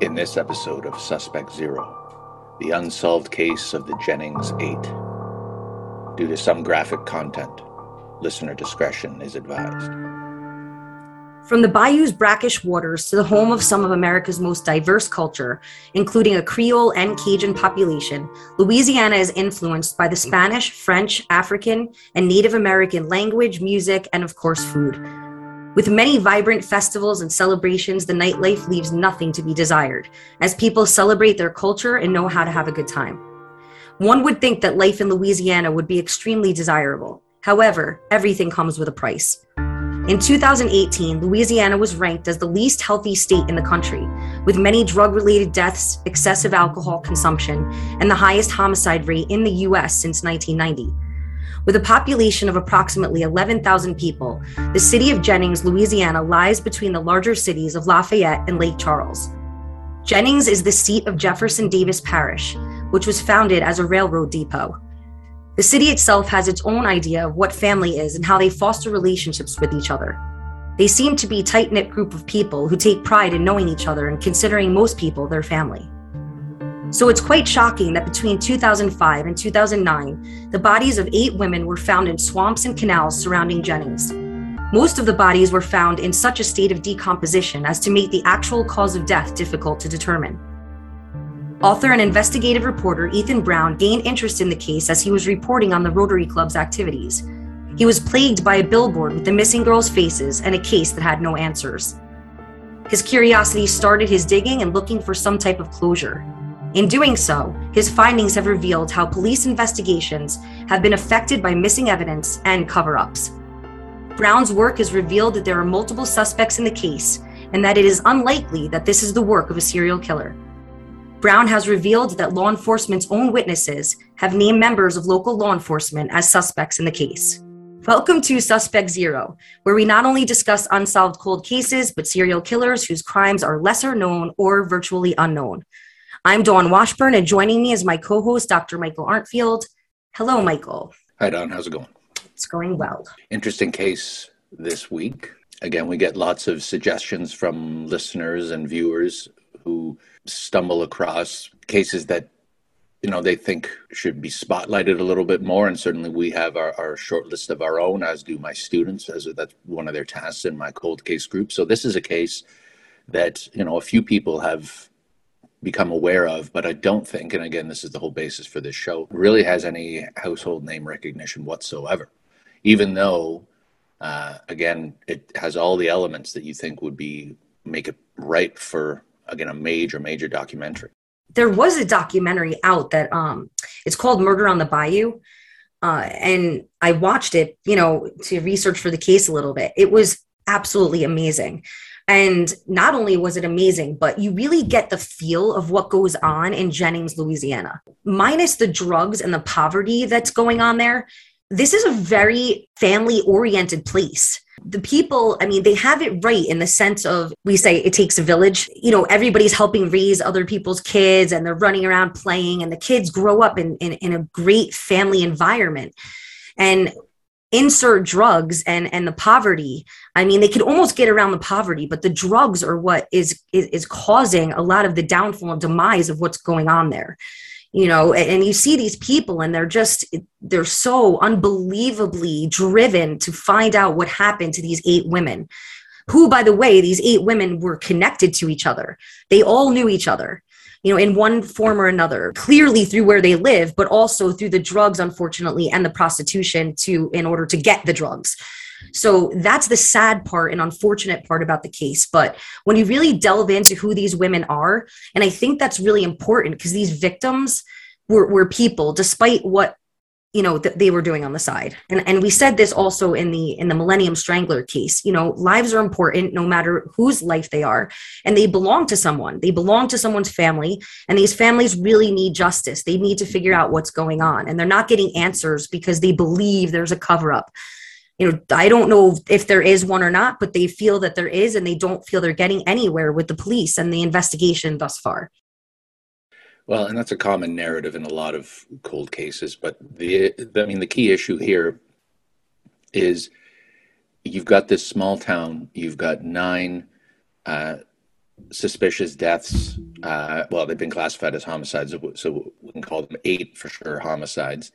In this episode of Suspect Zero, the unsolved case of the Jennings 8. Due to some graphic content, listener discretion is advised. From the bayou's brackish waters to the home of some of America's most diverse culture, including a Creole and Cajun population, Louisiana is influenced by the Spanish, French, African, and Native American language, music, and of course, food. With many vibrant festivals and celebrations, the nightlife leaves nothing to be desired, as people celebrate their culture and know how to have a good time. One would think that life in Louisiana would be extremely desirable. However, everything comes with a price. In 2018, Louisiana was ranked as the least healthy state in the country, with many drug related deaths, excessive alcohol consumption, and the highest homicide rate in the US since 1990. With a population of approximately 11,000 people, the city of Jennings, Louisiana lies between the larger cities of Lafayette and Lake Charles. Jennings is the seat of Jefferson Davis Parish, which was founded as a railroad depot. The city itself has its own idea of what family is and how they foster relationships with each other. They seem to be a tight knit group of people who take pride in knowing each other and considering most people their family. So it's quite shocking that between 2005 and 2009, the bodies of eight women were found in swamps and canals surrounding Jennings. Most of the bodies were found in such a state of decomposition as to make the actual cause of death difficult to determine. Author and investigative reporter Ethan Brown gained interest in the case as he was reporting on the Rotary Club's activities. He was plagued by a billboard with the missing girls' faces and a case that had no answers. His curiosity started his digging and looking for some type of closure. In doing so, his findings have revealed how police investigations have been affected by missing evidence and cover ups. Brown's work has revealed that there are multiple suspects in the case and that it is unlikely that this is the work of a serial killer. Brown has revealed that law enforcement's own witnesses have named members of local law enforcement as suspects in the case. Welcome to Suspect Zero, where we not only discuss unsolved cold cases, but serial killers whose crimes are lesser known or virtually unknown. I'm Dawn Washburn, and joining me is my co host, Dr. Michael Arntfield. Hello, Michael. Hi, Dawn. How's it going? It's going well. Interesting case this week. Again, we get lots of suggestions from listeners and viewers who stumble across cases that you know they think should be spotlighted a little bit more and certainly we have our, our short list of our own as do my students as that's one of their tasks in my cold case group so this is a case that you know a few people have become aware of, but I don't think, and again, this is the whole basis for this show, really has any household name recognition whatsoever. Even though, uh, again, it has all the elements that you think would be make it right for again a major, major documentary. There was a documentary out that um, it's called Murder on the Bayou. Uh, and I watched it, you know, to research for the case a little bit. It was absolutely amazing. And not only was it amazing, but you really get the feel of what goes on in Jennings, Louisiana. Minus the drugs and the poverty that's going on there, this is a very family oriented place. The people, I mean, they have it right in the sense of we say it takes a village. You know, everybody's helping raise other people's kids and they're running around playing, and the kids grow up in, in, in a great family environment. And insert drugs and and the poverty. I mean they could almost get around the poverty but the drugs are what is is, is causing a lot of the downfall and demise of what's going on there. You know and you see these people and they're just they're so unbelievably driven to find out what happened to these eight women who by the way these eight women were connected to each other. They all knew each other you know, in one form or another, clearly through where they live, but also through the drugs, unfortunately, and the prostitution to in order to get the drugs. So that's the sad part and unfortunate part about the case. But when you really delve into who these women are, and I think that's really important because these victims were, were people, despite what you know that they were doing on the side. And and we said this also in the in the millennium strangler case you know lives are important no matter whose life they are. And they belong to someone. They belong to someone's family. And these families really need justice. They need to figure out what's going on. And they're not getting answers because they believe there's a cover up you know i don't know if there is one or not but they feel that there is and they don't feel they're getting anywhere with the police and the investigation thus far well, and that's a common narrative in a lot of cold cases. But the, I mean, the key issue here is you've got this small town, you've got nine uh, suspicious deaths. Uh, well, they've been classified as homicides, so we can call them eight for sure homicides.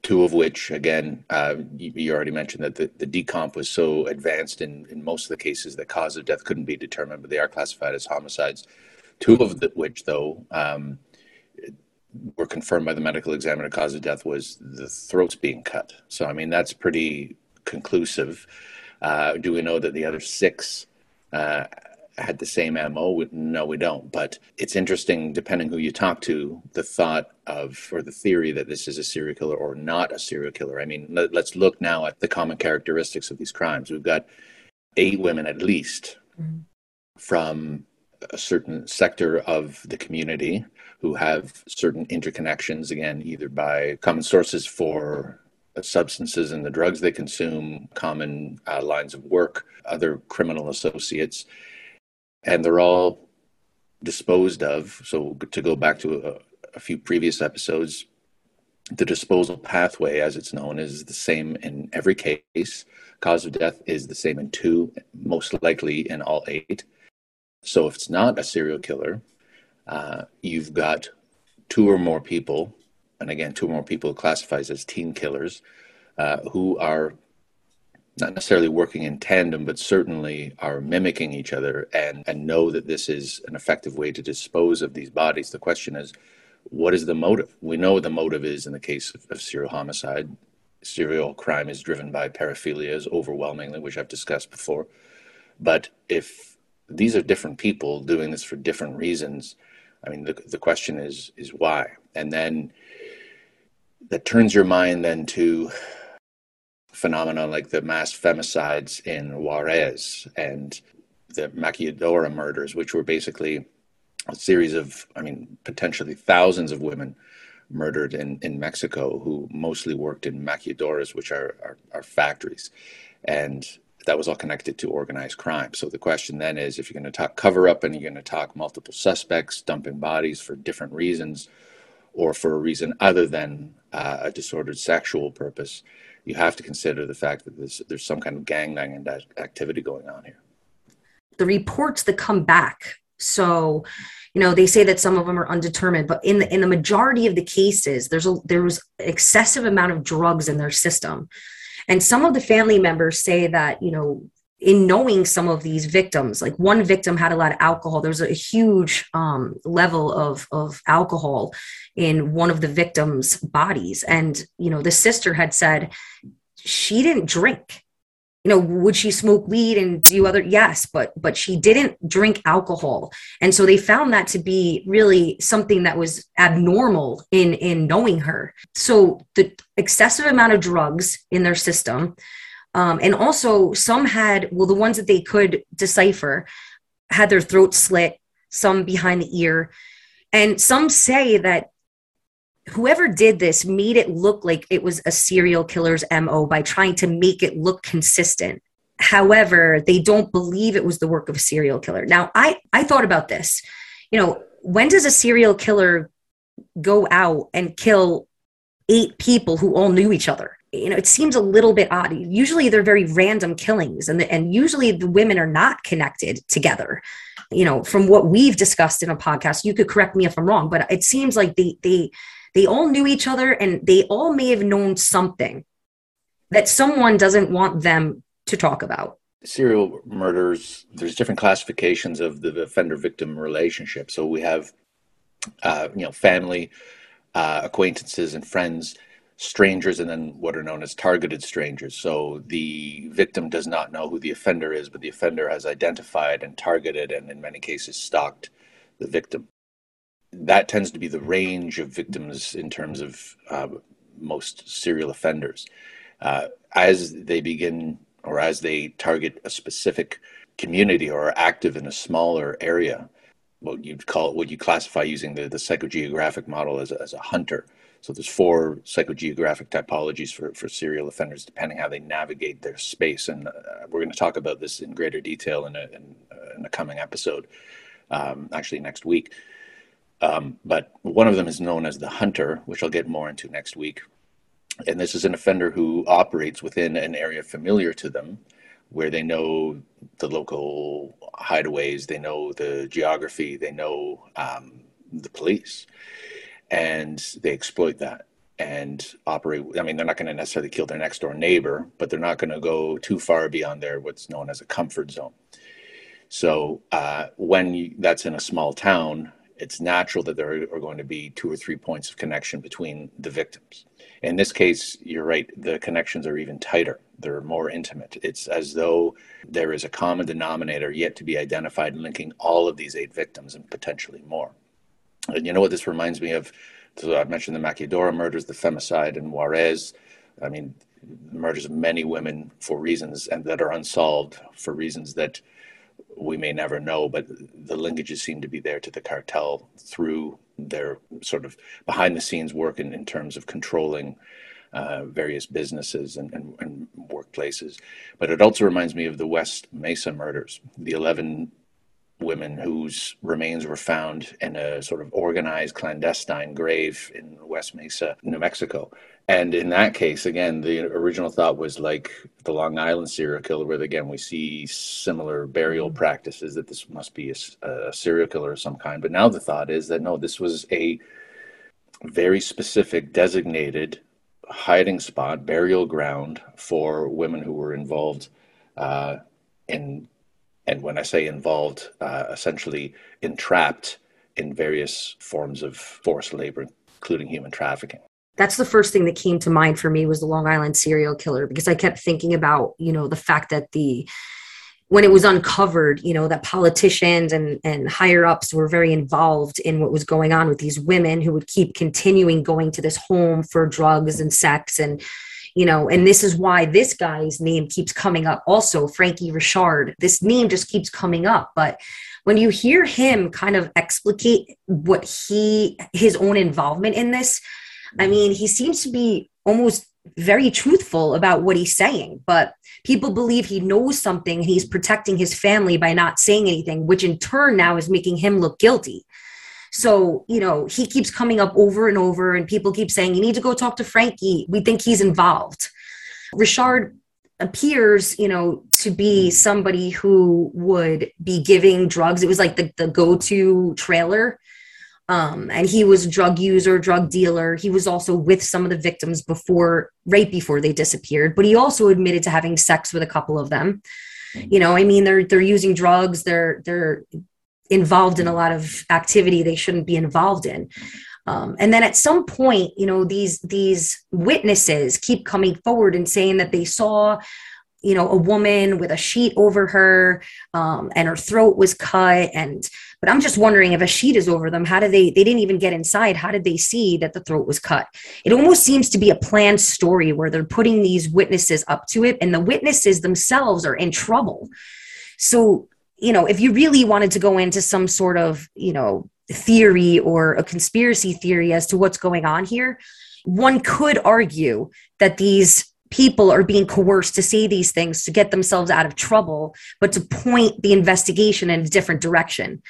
Two of which, again, uh, you, you, already mentioned that the, the decomp was so advanced in, in most of the cases that cause of death couldn't be determined, but they are classified as homicides. Two of the, which, though, um, were confirmed by the medical examiner cause of death was the throats being cut. So, I mean, that's pretty conclusive. Uh, do we know that the other six uh, had the same MO? No, we don't. But it's interesting, depending who you talk to, the thought of or the theory that this is a serial killer or not a serial killer. I mean, let, us look now at the common characteristics of these crimes. We've got eight women at least mm-hmm. from a certain sector of the community who have certain interconnections, again, either by common sources for substances and the drugs they consume, common uh, lines of work, other criminal associates, and they're all disposed of. So, to go back to a, a few previous episodes, the disposal pathway, as it's known, is the same in every case. Cause of death is the same in two, most likely in all eight. So, if it's not a serial killer, uh, you've got two or more people, and again, two or more people classifies as team killers, uh, who are not necessarily working in tandem, but certainly are mimicking each other and, and know that this is an effective way to dispose of these bodies. The question is, what is the motive? We know what the motive is in the case of, of serial homicide. Serial crime is driven by paraphilias overwhelmingly, which I've discussed before. But if these are different people doing this for different reasons, I mean, the, the question is, is why? And then that turns your mind then to phenomena like the mass femicides in Juarez and the Maquiladora murders, which were basically a series of, I mean, potentially thousands of women murdered in, in Mexico who mostly worked in maquiladoras, which are, are, are factories. And that was all connected to organized crime. So the question then is if you're going to talk cover up and you're going to talk multiple suspects dumping bodies for different reasons or for a reason other than uh, a disordered sexual purpose, you have to consider the fact that there's, there's some kind of gangbanging activity going on here. The reports that come back, so you know they say that some of them are undetermined, but in the in the majority of the cases, there's a there was excessive amount of drugs in their system, and some of the family members say that you know in knowing some of these victims like one victim had a lot of alcohol. There's a huge um, level of, of alcohol in one of the victims bodies. And you know the sister had said she didn't drink you know would she smoke weed and do other yes but but she didn't drink alcohol and so they found that to be really something that was abnormal in in knowing her so the excessive amount of drugs in their system um, and also, some had, well, the ones that they could decipher had their throat slit, some behind the ear. And some say that whoever did this made it look like it was a serial killer's MO by trying to make it look consistent. However, they don't believe it was the work of a serial killer. Now, I, I thought about this. You know, when does a serial killer go out and kill eight people who all knew each other? you know it seems a little bit odd usually they're very random killings and the, and usually the women are not connected together you know from what we've discussed in a podcast you could correct me if i'm wrong but it seems like they they they all knew each other and they all may have known something that someone doesn't want them to talk about serial murders there's different classifications of the offender victim relationship so we have uh, you know family uh, acquaintances and friends strangers and then what are known as targeted strangers. So the victim does not know who the offender is, but the offender has identified and targeted and in many cases stalked the victim. That tends to be the range of victims in terms of uh, most serial offenders. Uh, as they begin or as they target a specific community or are active in a smaller area, what you'd call what you classify using the, the psychogeographic model as a, as a hunter so there's four psychogeographic typologies for, for serial offenders, depending how they navigate their space. And uh, we're going to talk about this in greater detail in a, in, uh, in a coming episode, um, actually next week. Um, but one of them is known as the hunter, which I'll get more into next week. And this is an offender who operates within an area familiar to them, where they know the local hideaways, they know the geography, they know um, the police, and they exploit that and operate. I mean, they're not going to necessarily kill their next door neighbor, but they're not going to go too far beyond their what's known as a comfort zone. So uh, when you, that's in a small town, it's natural that there are going to be two or three points of connection between the victims. In this case, you're right, the connections are even tighter. They're more intimate. It's as though there is a common denominator yet to be identified linking all of these eight victims and potentially more. And you know what this reminds me of? So I mentioned the Maquiladora murders, the femicide in Juarez. I mean, murders of many women for reasons and that are unsolved for reasons that we may never know, but the linkages seem to be there to the cartel through their sort of behind the scenes work in, in terms of controlling uh, various businesses and, and, and, workplaces. But it also reminds me of the West Mesa murders, the 11 women whose remains were found in a sort of organized clandestine grave in West Mesa, New Mexico. And in that case, again, the original thought was like the Long Island serial killer, where again we see similar burial mm-hmm. practices, that this must be a, a serial killer of some kind. But now the thought is that no, this was a very specific, designated hiding spot, burial ground for women who were involved uh, in, and when I say involved, uh, essentially entrapped in various forms of forced labor, including human trafficking. That's the first thing that came to mind for me was the Long Island serial killer because I kept thinking about, you know, the fact that the when it was uncovered, you know, that politicians and and higher ups were very involved in what was going on with these women who would keep continuing going to this home for drugs and sex and you know, and this is why this guy's name keeps coming up also, Frankie Richard. This name just keeps coming up, but when you hear him kind of explicate what he his own involvement in this I mm. mean, he seems to be almost very truthful about what he's saying, but people believe he knows something and he's protecting his family by not saying anything, which in turn now is making him look guilty. So, you know, he keeps coming up over and over, and people keep saying, You need to go talk to Frankie. We think he's involved. Richard appears, you know, to be somebody who would be giving drugs. It was like the, the go to trailer um, and he was a drug user, drug dealer. He was also with some of the victims before, right before they disappeared. But he also admitted to having sex with a couple of them. You know, I mean, they're they're using drugs. They're they're involved in a lot of activity they shouldn't be involved in. Um, and then at some point, you know, these these witnesses keep coming forward and saying that they saw you know a woman with a sheet over her um, and her throat was cut. And but i'm just wondering if a sheet is over them how did they they didn't even get inside how did they see that the throat was cut? It almost seems to be a planned story where they're putting these witnesses up to it and the witnesses themselves are in trouble. So you know if you really wanted to go into some sort of you know theory or a conspiracy theory as to what's going on here one could argue that these people are being coerced to say these things to get themselves out of trouble, but to point the investigation in a different direction.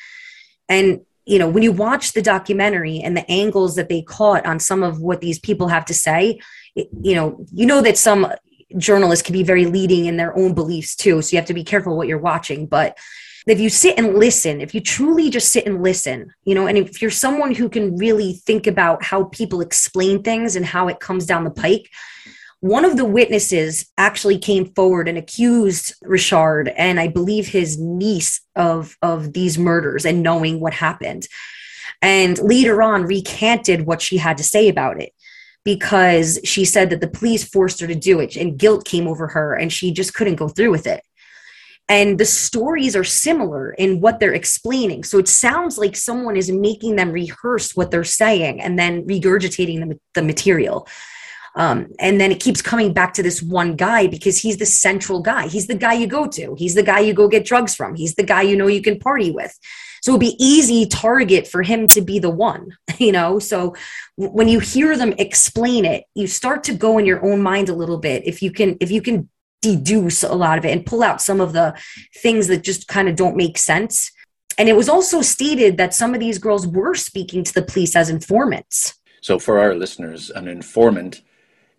And you know, when you watch the documentary and the angles that they caught on some of what these people have to say, you know, you know that some journalists can be very leading in their own beliefs too. So you have to be careful what you're watching. But if you sit and listen, if you truly just sit and listen, you know, and if you're someone who can really think about how people explain things and how it comes down the pike, one of the witnesses actually came forward and accused Richard and I believe his niece of, of these murders and knowing what happened. And later on recanted what she had to say about it because she said that the police forced her to do it and guilt came over her and she just couldn't go through with it. And the stories are similar in what they're explaining. So it sounds like someone is making them rehearse what they're saying and then regurgitating the, the material. Um, and then it keeps coming back to this one guy because he's the central guy. He's the guy you go to. He's the guy you go get drugs from. He's the guy you know you can party with. So it'd be easy target for him to be the one, you know? So when you hear them explain it, you start to go in your own mind a little bit. If you can, if you can deduce a lot of it and pull out some of the things that just kind of don't make sense. And it was also stated that some of these girls were speaking to the police as informants. So, for our listeners, an informant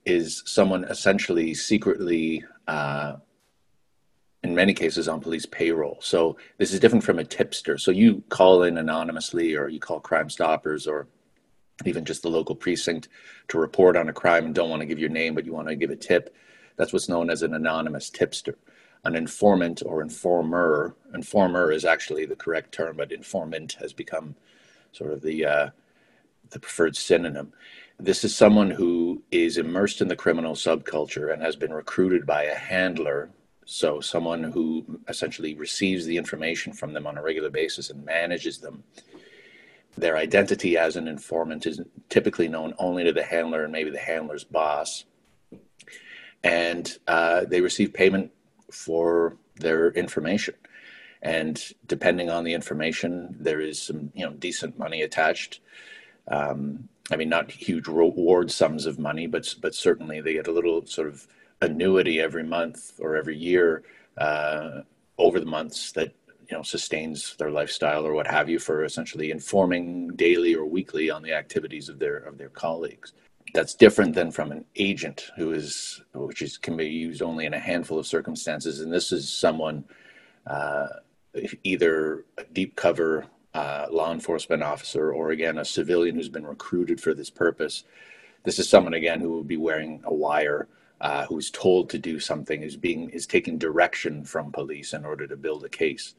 is someone essentially secretly uh, in many cases on police payroll. So this is different from a tipster. So you call in anonymously or you call Crime Stoppers or even just the local precinct to report on a crime and don't want to give your name, but you want to give a tip. That's what's known as an anonymous tipster. An informant or informer, informer is actually the correct term, but informant has become sort of the uh, the preferred synonym. This is someone who is immersed in the criminal subculture and has been recruited by a handler so, someone who essentially receives the information from them on a regular basis and manages them. Their identity as an informant is typically known only to the handler and maybe the handler's boss. And uh, they receive payment for their information. And depending on the information, there is some you know decent money attached. Um, I mean, not huge reward sums of money, but but certainly they get a little sort of annuity every month or every year uh, over the months that you know sustains their lifestyle or what have you for essentially informing daily or weekly on the activities of their of their colleagues. That's different than from an agent who is which is can be used only in a handful of circumstances. And this is someone uh, either a deep cover uh, law enforcement officer or again a civilian who's been recruited for this purpose this is someone again who will be wearing a wire uh, who's told to do something is being is taking direction from police in order to build a case.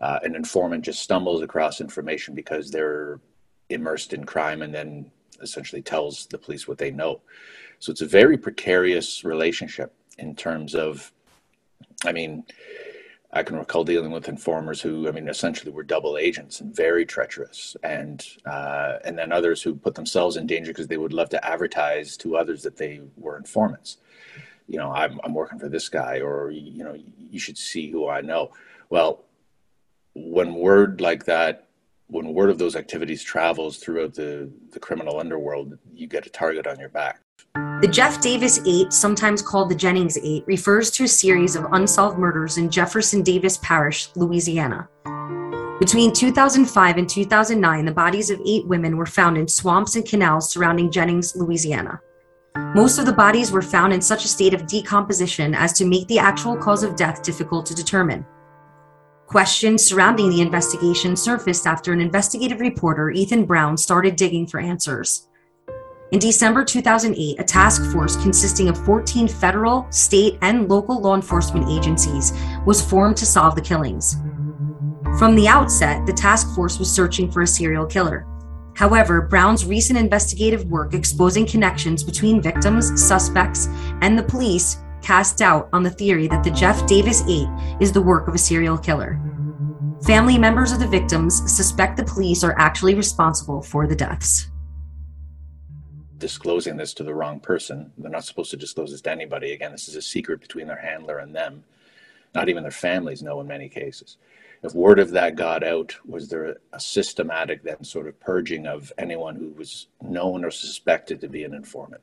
Uh, an informant just stumbles across information because they're immersed in crime and then essentially tells the police what they know. So it's a very precarious relationship in terms of, I mean, I can recall dealing with informers who, I mean, essentially were double agents and very treacherous, and uh, and then others who put themselves in danger because they would love to advertise to others that they were informants you know, I'm, I'm working for this guy, or, you know, you should see who I know. Well, when word like that, when word of those activities travels throughout the, the criminal underworld, you get a target on your back. The Jeff Davis 8, sometimes called the Jennings 8, refers to a series of unsolved murders in Jefferson Davis Parish, Louisiana. Between 2005 and 2009, the bodies of eight women were found in swamps and canals surrounding Jennings, Louisiana. Most of the bodies were found in such a state of decomposition as to make the actual cause of death difficult to determine. Questions surrounding the investigation surfaced after an investigative reporter, Ethan Brown, started digging for answers. In December 2008, a task force consisting of 14 federal, state, and local law enforcement agencies was formed to solve the killings. From the outset, the task force was searching for a serial killer. However, Brown's recent investigative work exposing connections between victims, suspects, and the police cast doubt on the theory that the Jeff Davis 8 is the work of a serial killer. Family members of the victims suspect the police are actually responsible for the deaths. Disclosing this to the wrong person. They're not supposed to disclose this to anybody. Again, this is a secret between their handler and them. Not even their families know in many cases if word of that got out, was there a systematic then sort of purging of anyone who was known or suspected to be an informant?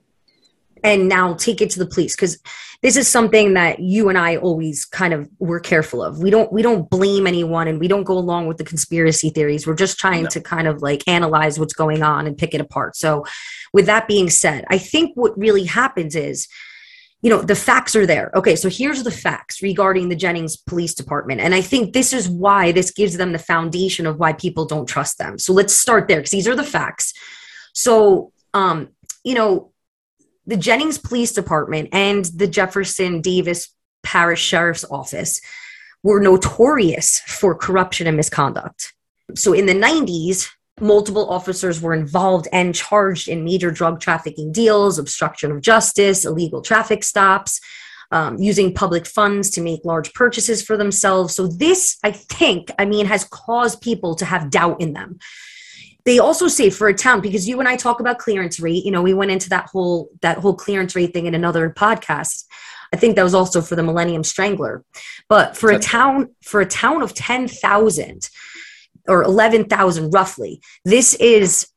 And now take it to the police because this is something that you and I always kind of were careful of. We don't we don't blame anyone and we don't go along with the conspiracy theories. We're just trying no. to kind of like analyze what's going on and pick it apart. So, with that being said, I think what really happens is you know the facts are there okay so here's the facts regarding the jennings police department and i think this is why this gives them the foundation of why people don't trust them so let's start there because these are the facts so um you know the jennings police department and the jefferson davis parish sheriff's office were notorious for corruption and misconduct so in the 90s multiple officers were involved and charged in major drug trafficking deals, obstruction of justice, illegal traffic stops, um, using public funds to make large purchases for themselves. So, this, I think, I mean, has caused people to have doubt in them. They also say for a town, because you and I talk about clearance rate, you know, we went into that whole that whole clearance rate thing in another podcast. I think that was also for the Millennium Strangler. But for a town, for a town of 10,000, or 11,000 roughly. This is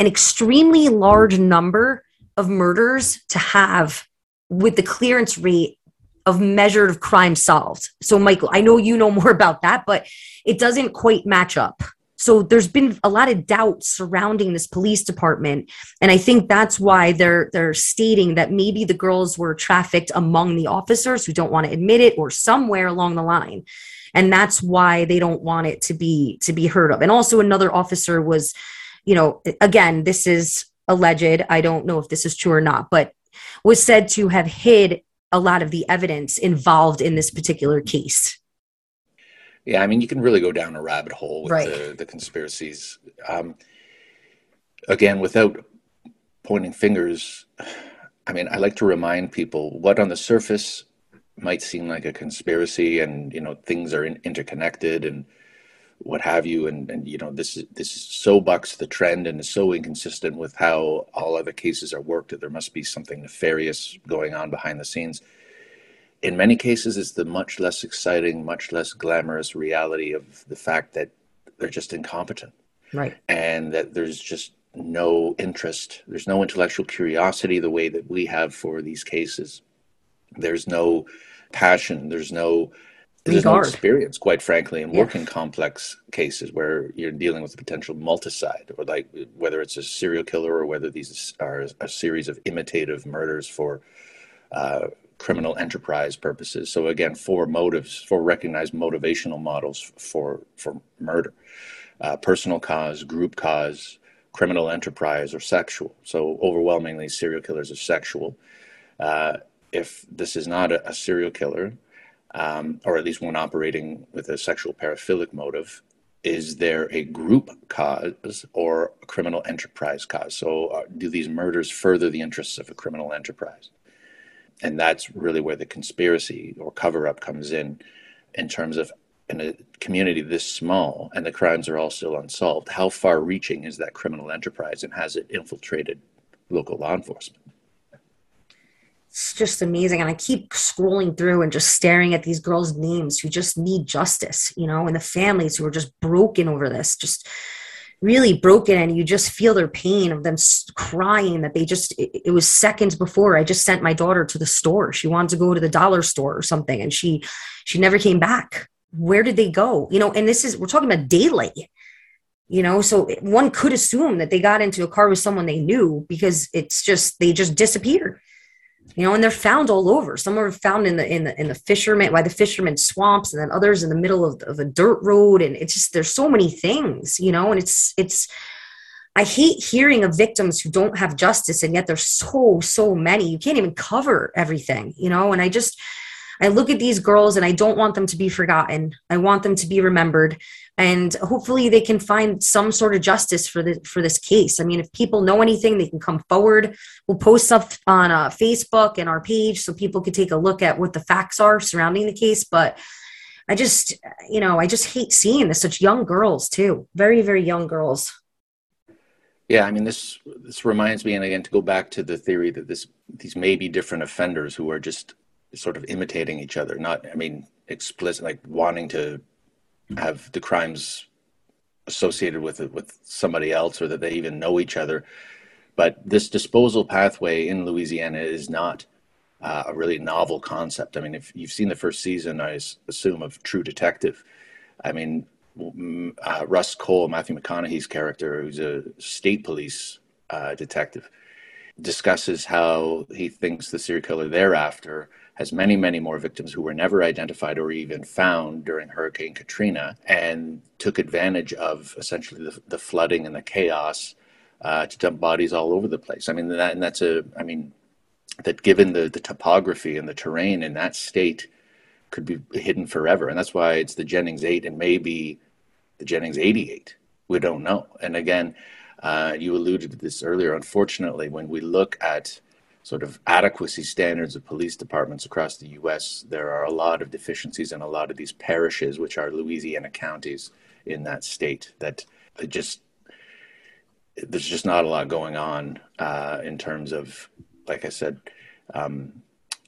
an extremely large number of murders to have with the clearance rate of measured of crime solved. So, Michael, I know you know more about that, but it doesn't quite match up. So there's been a lot of doubt surrounding this police department, and I think that's why they're they're stating that maybe the girls were trafficked among the officers who don't want to admit it, or somewhere along the line, and that's why they don't want it to be to be heard of. And also another officer was, you know, again, this is alleged. I don't know if this is true or not, but was said to have hid a lot of the evidence involved in this particular case. Yeah, I mean, you can really go down a rabbit hole with right. the, the conspiracies. Um, again, without pointing fingers, I mean, I like to remind people what on the surface might seem like a conspiracy, and you know, things are in, interconnected and what have you, and and you know, this is this is so bucks the trend and is so inconsistent with how all other cases are worked that there must be something nefarious going on behind the scenes in many cases, it's the much less exciting, much less glamorous reality of the fact that they're just incompetent. Right. And that there's just no interest, there's no intellectual curiosity the way that we have for these cases. There's no passion, there's no there's no experience, quite frankly, in yeah. working complex cases where you're dealing with a potential multicide, or like whether it's a serial killer or whether these are a series of imitative murders for uh, criminal enterprise purposes. So again, four motives, four recognized motivational models for for murder: uh, personal cause, group cause, criminal enterprise, or sexual. So overwhelmingly, serial killers are sexual. Uh, if this is not a, a serial killer, um, or at least one operating with a sexual paraphilic motive, is there a group cause or a criminal enterprise cause? So, uh, do these murders further the interests of a criminal enterprise? And that's really where the conspiracy or cover up comes in in terms of in a community this small and the crimes are all still unsolved how far reaching is that criminal enterprise and has it infiltrated local law enforcement? It's just amazing. And i keep scrolling through and just staring at these girls names who just need justice you know and the families who are just broken over this just really broken and you just feel their pain of them crying that they just it, it, was seconds before i just sent my daughter to the store. She wanted to go to the dollar store or something and she she never came back. Where did they go? You know and this is we're talking about daylight. You know so one could assume that they got into a car with someone they knew because it's just they just disappeared you know, and they're found all over. Some are found in the in the in the fishermen by the fishermen swamps, and then others in the middle of, of a dirt road. And it's just there's so many things, you know, and it's it's I hate hearing of victims who don't have justice, and yet there's so so many. You can't even cover everything, you know. And I just I look at these girls, and I don't want them to be forgotten. I want them to be remembered and hopefully they can find some sort of justice for the for this case. I mean, if people know anything, they can come forward. We'll post stuff on uh, Facebook and our page so people can take a look at what the facts are surrounding the case. But I just, you know, I just hate seeing this. Such young girls too, very very young girls. Yeah, I mean this this reminds me, and again to go back to the theory that this these may be different offenders who are just sort of imitating each other. Not, I mean, explicit like wanting to have the crimes associated with it with somebody else or that they even know each other. But this disposal pathway in Louisiana is not uh, a really novel concept. I mean, if you've seen the first season, I assume of True Detective. I mean, uh, Rust Cohle, Matthew McConaughey's character, who's a state police uh, detective, discusses how he thinks the serial killer thereafter has many, many more victims who were never identified or even found during Hurricane Katrina and took advantage of essentially the, the flooding and the chaos uh, to dump bodies all over the place. I mean, that, and that's a, I mean, that given the, the topography and the terrain in that state could be hidden forever. And that's why it's the Jennings 8 and maybe the Jennings 88. We don't know. And again, uh, you alluded to this earlier. Unfortunately, when we look at sort of adequacy standards of police departments across the U.S., there are a lot of deficiencies in a lot of these parishes, which are Louisiana counties in that state, that just there's just not a lot going on uh, in terms of, like I said, um,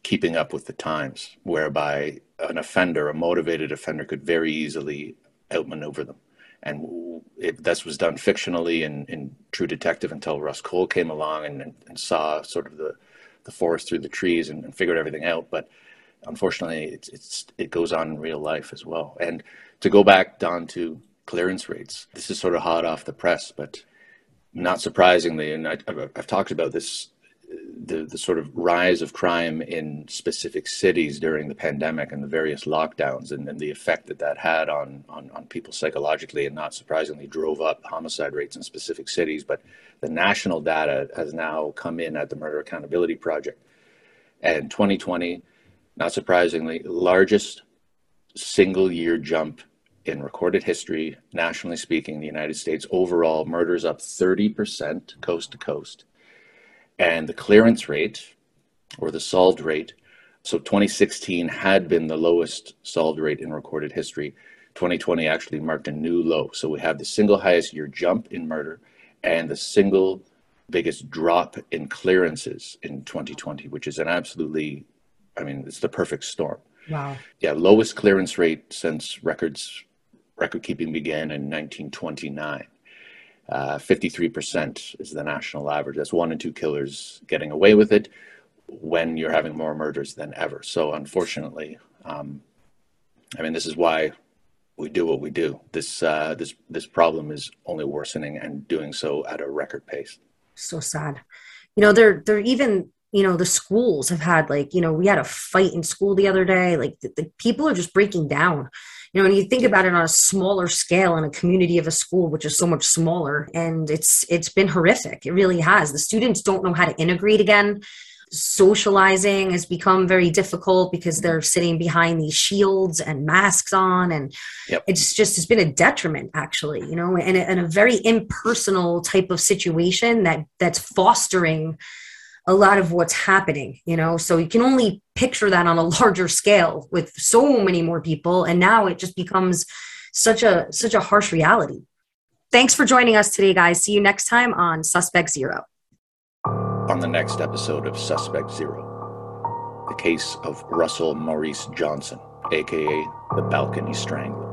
keeping up with the times, whereby an offender, a motivated offender, could very easily outmaneuver them. And it, this was done fictionally in, in True Detective until Rust Cohle came along and, and saw sort of the the forest through the trees and, and figured everything out. But unfortunately, it's, it's it goes on in real life as well. And to go back, Dawn, to clearance rates. This is sort of hot off the press, but not surprisingly, and I, have talked about this the, the sort of rise of crime in specific cities during the pandemic and the various lockdowns and, and the effect that that had on, on, on people psychologically and not surprisingly drove up homicide rates in specific cities. But the national data has now come in at the Murder Accountability Project. And 2020, not surprisingly, largest single year jump in recorded history, nationally speaking, the United States. Overall, murders up 30% coast to coast and the clearance rate or the solved rate. So 2016 had been the lowest solved rate in recorded history. 2020 actually marked a new low. So we have the single highest year jump in murder and the single biggest drop in clearances in 2020, which is an absolutely, I mean, it's the perfect storm. Wow. Yeah, lowest clearance rate since records record keeping began in 1929. Uh, 53% is the national average. That's one in two killers getting away with it when you're having more murders than ever. So, unfortunately, um, I mean, this is why we do what we do. This uh, this this problem is only worsening and doing so at a record pace. So sad. You know, they're they're even you know the schools have had like you know we had a fight in school the other day. Like the, the people are just breaking down you know when you think about it on a smaller scale in a community of a school which is so much smaller and it's it's been horrific. It really has. The students don't know how to integrate again. Socializing has become very difficult because they're sitting behind these shields and masks on and yep. it's just it's been a detriment actually you know and a, and a very impersonal type of situation that that's fostering a lot of what's happening you know? So you can only picture that on a larger scale with so many more people and now it just becomes such a such a harsh reality. Thanks for joining us today guys. See you next time on suspect zero. On the next episode of suspect zero the case of russell maurice johnson aka the balcony strangler